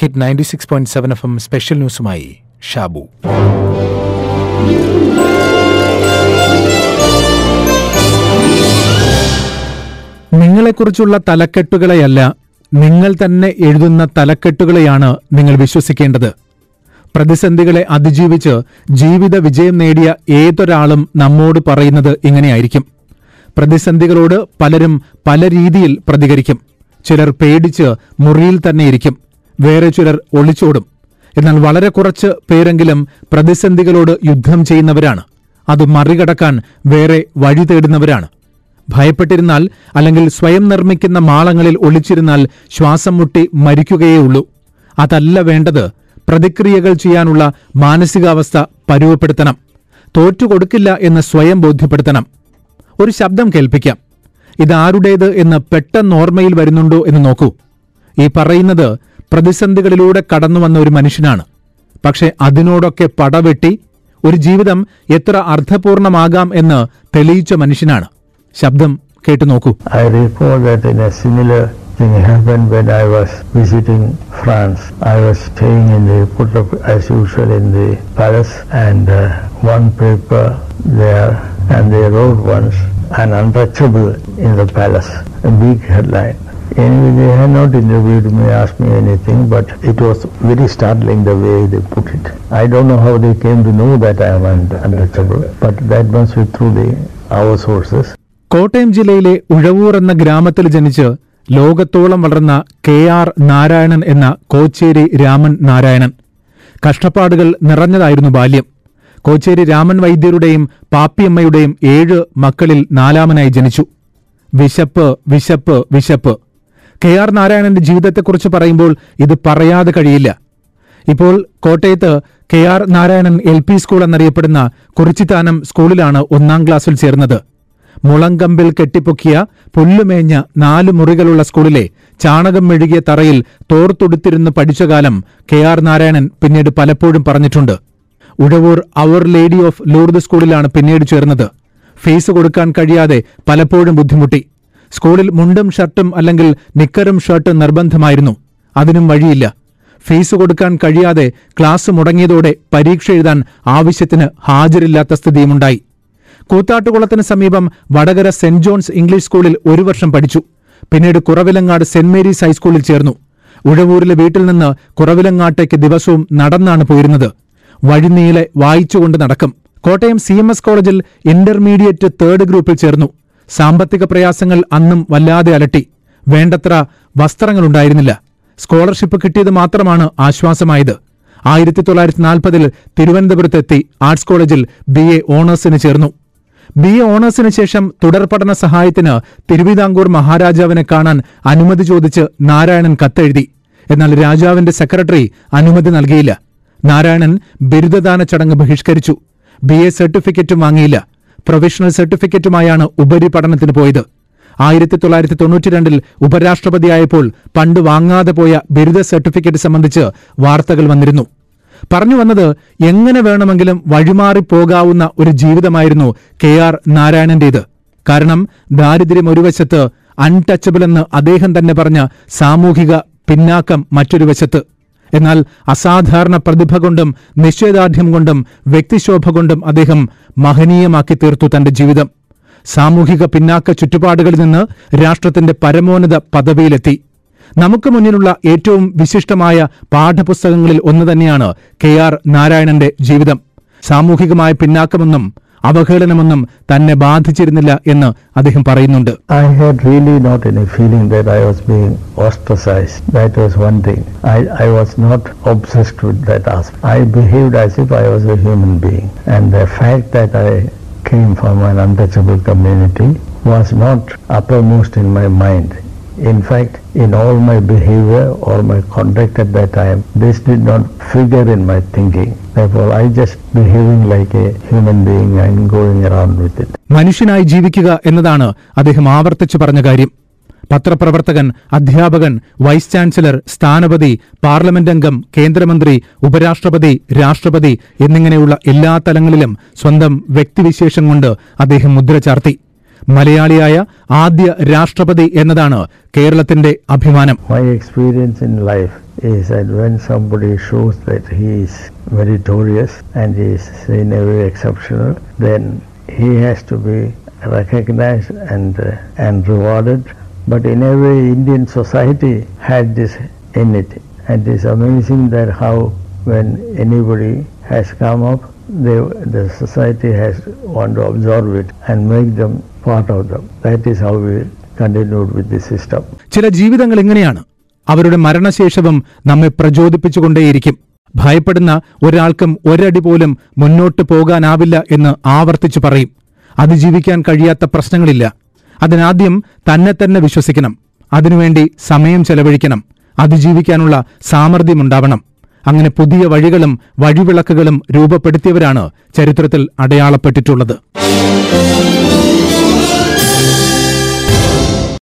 Hit ninety six point seven F M special ന്യൂസുമായി Shabu. നിങ്ങളെക്കുറിച്ചുള്ള തലക്കെട്ടുകളെയല്ല നിങ്ങൾ തന്നെ എഴുതുന്ന തലക്കെട്ടുകളെയാണ് നിങ്ങൾ വിശ്വസിക്കേണ്ടത്. പ്രതിസന്ധികളെ അതിജീവിച്ച് ജീവിത വിജയം നേടിയ ഏതൊരാളും നമ്മോട് പറയുന്നത് ഇങ്ങനെയായിരിക്കും. പ്രതിസന്ധികളോട് പലരും പല രീതിയിൽ പ്രതികരിക്കും. ചിലർ പേടിച്ച് മുറിയിൽ തന്നെ ഇരിക്കും. വേറെ ചിലർ ഒളിച്ചോടും. എന്നാൽ വളരെ കുറച്ച് പേരെങ്കിലും പ്രതിസന്ധികളോട് യുദ്ധം ചെയ്യുന്നവരാണ്. അത് മറികടക്കാൻ വേറെ വഴി തേടുന്നവരാണ്. ഭയപ്പെട്ടിരുന്നാൽ അല്ലെങ്കിൽ സ്വയം നിർമ്മിക്കുന്ന മാളങ്ങളിൽ ഒളിച്ചിരുന്നാൽ ശ്വാസം മുട്ടി മരിക്കുകയേ ഉള്ളൂ അതല്ല വേണ്ടത് പ്രതിക്രിയകൾ ചെയ്യാനുള്ള മാനസികാവസ്ഥ പരുവപ്പെടുത്തണം. തോറ്റുകൊടുക്കില്ല എന്ന് സ്വയം ബോധ്യപ്പെടുത്തണം. ഒരു ശബ്ദം കേൾപ്പിക്കാം. ഇതാരുടേത് എന്ന് പെട്ടെന്ന് ഓർമ്മയിൽ വരുന്നുണ്ടോ എന്ന് നോക്കൂ. ഈ പറയുന്നത് പ്രതിസന്ധികളിലൂടെ കടന്നുവന്ന ഒരു മനുഷ്യനാണ് പക്ഷെ അതിനോടൊക്കെ പടവെട്ടി ഒരു ജീവിതം എത്ര അർത്ഥപൂർണമാകാം എന്ന് തെളിയിച്ച മനുഷ്യനാണ് ശബ്ദം കേട്ടു നോക്കൂ I recall that in a similar thing happened when I was visiting France. I was staying in the put up as usual in the palace and uh, one paper there and they wrote once an untouchable in the palace, a big headline. Anyway, they had not interviewed me, asked me anything, but it was very startling the way they put it. I don't know how they came to know that I am un- untouchable, but that must be through the our sources. Kottayam ജില്ലയിലെ ഉഴവൂർ എന്ന ഗ്രാമത്തിൽ ജനിച്ച് ലോകത്തോളം വളർന്ന K R Narayanan എന്ന കോച്ചേരി രാമൻ നാരായണൻ കഷ്ടപ്പാടുകൾ നിറഞ്ഞതായിരുന്നു ബാല്യം കോച്ചേരി രാമൻ വൈദ്യരുടെയും പാപ്പിയമ്മയുടെയും ഏഴ് മക്കളിൽ നാലാമനായി ജനിച്ചു വിശപ്പ് വിശപ്പ് വിശപ്പ് കെ ആർ നാരായണന്റെ ജീവിതത്തെക്കുറിച്ച് പറയുമ്പോൾ ഇത് പറയാതെ കഴിയില്ല. ഇപ്പോൾ കോട്ടയത്ത് K R Narayanan L P school എന്നറിയപ്പെടുന്ന കുറിച്ചിത്താനം സ്കൂളിലാണ് ഒന്നാം ക്ലാസ്സിൽ ചേർന്നത്. മുളങ്കമ്പിൽ കെട്ടിപ്പൊക്കിയ പുല്ലുമേഞ്ഞ നാല് മുറികളുള്ള സ്കൂളിലെ ചാണകം മെഴുകിയ തറയിൽ തോർത്തൊടുത്തിരുന്ന് പഠിച്ച കാലം കെ ആർ നാരായണൻ പിന്നീട് പലപ്പോഴും പറഞ്ഞിട്ടുണ്ട്. Uzhavoor our lady of Lourdes സ്കൂളിലാണ് പിന്നീട് ചേർന്നത്. ഫീസ് കൊടുക്കാൻ കഴിയാതെ പലപ്പോഴും ബുദ്ധിമുട്ടി. സ്കൂളിൽ മുണ്ടും ഷർട്ടും അല്ലെങ്കിൽ നിക്കറും ഷർട്ടും നിർബന്ധമായിരുന്നു. അതിനും വഴിയില്ല. ഫീസ് കൊടുക്കാൻ കഴിയാതെ ക്ലാസ് മുടങ്ങിയതോടെ പരീക്ഷ എഴുതാൻ ആവശ്യത്തിന് ഹാജരില്ലാത്ത സ്ഥിതിയുമുണ്ടായി. കൂത്താട്ടുകുളത്തിന് സമീപം വടകര സെന്റ് ജോൺസ് ഇംഗ്ലീഷ് സ്കൂളിൽ ഒരു വർഷം പഠിച്ചു. പിന്നീട് കുറവിലങ്ങാട് സെന്റ് മേരീസ് ഹൈസ്കൂളിൽ ചേർന്നു. ഉഴവൂരിലെ വീട്ടിൽ നിന്ന് കുറവിലങ്ങാട്ടേക്ക് ദിവസവും നടന്നാണ് പോയിരുന്നത്. വഴിനീളെ വായിച്ചുകൊണ്ട് നടക്കും. കോട്ടയം സി കോളേജിൽ ഇന്റർമീഡിയറ്റ് തേർഡ് ഗ്രൂപ്പിൽ ചേർന്നു. സാമ്പത്തിക പ്രയാസങ്ങൾ അന്നും വല്ലാതെ അലട്ടി. വേണ്ടത്ര വസ്ത്രങ്ങളുണ്ടായിരുന്നില്ല. സ്കോളർഷിപ്പ് കിട്ടിയത് മാത്രമാണ് ആശ്വാസമായത്. ആയിരത്തി തൊള്ളായിരത്തി നാൽപ്പതിൽ തിരുവനന്തപുരത്തെത്തി ആർട്സ് കോളേജിൽ ബി എ ഓണേഴ്സിന് ചേർന്നു. ബി എ ഓണേഴ്സിന് ശേഷം തുടർ പഠന സഹായത്തിന് തിരുവിതാംകൂർ മഹാരാജാവിനെ കാണാൻ അനുമതി ചോദിച്ച് നാരായണൻ കത്തെഴുതി. എന്നാൽ രാജാവിന്റെ സെക്രട്ടറി അനുമതി നൽകിയില്ല. നാരായണൻ ബിരുദദാന ചടങ്ങ് ബഹിഷ്കരിച്ചു. ബി എ സർട്ടിഫിക്കറ്റും വാങ്ങിയില്ല. പ്രൊഫഷണൽ സർട്ടിഫിക്കറ്റുമായാണ് ഉപരിപഠനത്തിന് പോയത്. ആയിരത്തി തൊള്ളായിരത്തി തൊണ്ണൂറ്റിരണ്ടിൽ ഉപരാഷ്ട്രപതിയായപ്പോൾ പണ്ട് വാങ്ങാതെ പോയ ബിരുദ സർട്ടിഫിക്കറ്റ് സംബന്ധിച്ച് വാർത്തകൾ വന്നിരുന്നു. പറഞ്ഞു വന്നത് എങ്ങനെ വേണമെങ്കിലും വഴിമാറി പോകാവുന്ന ഒരു ജീവിതമായിരുന്നു കെ ആർ നാരായണന്റേത്. കാരണം ദാരിദ്ര്യം ഒരു വശത്ത് അൺടച്ചബിൾ എന്ന് അദ്ദേഹം തന്നെ പറഞ്ഞ സാമൂഹിക പിന്നാക്കം മറ്റൊരു വശത്ത്. എന്നാൽ അസാധാരണ പ്രതിഭ കൊണ്ടും നിശ്ചയദാർഢ്യം കൊണ്ടും വ്യക്തിശോഭ കൊണ്ടും അദ്ദേഹം മഹനീയമാക്കി തീർത്തു തന്റെ ജീവിതം. സാമൂഹിക പിന്നാക്ക ചുറ്റുപാടുകളിൽ നിന്ന് രാഷ്ട്രത്തിന്റെ പരമോന്നത പദവിയിലെത്തി. നമുക്ക് മുന്നിലുള്ള ഏറ്റവും വിശിഷ്ടമായ പാഠപുസ്തകങ്ങളിൽ ഒന്ന് തന്നെയാണ് കെ ആർ നാരായണന്റെ ജീവിതം. സാമൂഹികമായ പിന്നാക്കമെന്നും അവഹേളനമൊന്നും തന്നെ ബാധിച്ചിരുന്നില്ല എന്ന് അദ്ദേഹം പറയുന്നുണ്ട് I had really not any feeling that I was being ostracized. That was one thing. I, I was not obsessed with that aspect. I behaved as if I was a human being. And the fact that I came from an untouchable community was not uppermost in my mind. In fact, in all my behavior or my conduct at that time, this did not figure in my thinking. Therefore, I just behaving like a human being and going around with it. മനുഷ്യനായി ജീവിക്കുക എന്നതാണ് അദ്ദേഹം ആവർത്തിച്ചു പറഞ്ഞ കാര്യം പത്രപ്രവർത്തകൻ അധ്യാപകൻ vice chancellor സ്ഥാനപതി parliament അംഗം കേന്ദ്രമന്ത്രി ഉപരാഷ്ട്രപതി രാഷ്ട്രപതി എന്നിങ്ങനെയുള്ള എല്ലാ തലങ്ങളിലും സ്വന്തം വ്യക്തിവിശേഷം കൊണ്ട് അദ്ദേഹം മുദ്ര ചാർത്തി മലയാളിയായ ആദ്യ രാഷ്ട്രപതി എന്നതാണ് കേരളത്തിന്റെ അഭിമാനം My experience in life is that when somebody shows that he is meritorious and he is in a way exceptional, then he has to be recognized and uh, and rewarded. But in a way, Indian society had this in it, and it's amazing that how when anybody has come up, they, the society has want to absorb it and make them part of them. That is how we continued with the system. ചില ജീവിതങ്ങൾ ഇങ്ങനെയാണ്. അവരുടെ മരണശേഷവും നമ്മെ പ്രചോദിപ്പിച്ചുകൊണ്ടേയിരിക്കും. ഭയപ്പെടുന്ന ഒരാൾക്കും ഒരടി പോലും മുന്നോട്ട് പോകാനാവില്ല എന്ന് ആവർത്തിച്ചു പറയും. അതിജീവിക്കാൻ കഴിയാത്ത പ്രശ്നങ്ങളില്ല. അതിനാദ്യം തന്നെ തന്നെ വിശ്വസിക്കണം. അതിനുവേണ്ടി സമയം ചെലവഴിക്കണം. അതിജീവിക്കാനുള്ള സാമർഥ്യമുണ്ടാവണം. അങ്ങനെ പുതിയ വഴികളും വഴിവിളക്കുകളും രൂപപ്പെടുത്തിയവരാണ് ചരിത്രത്തിൽ അടയാളപ്പെട്ടിട്ടുള്ളത്.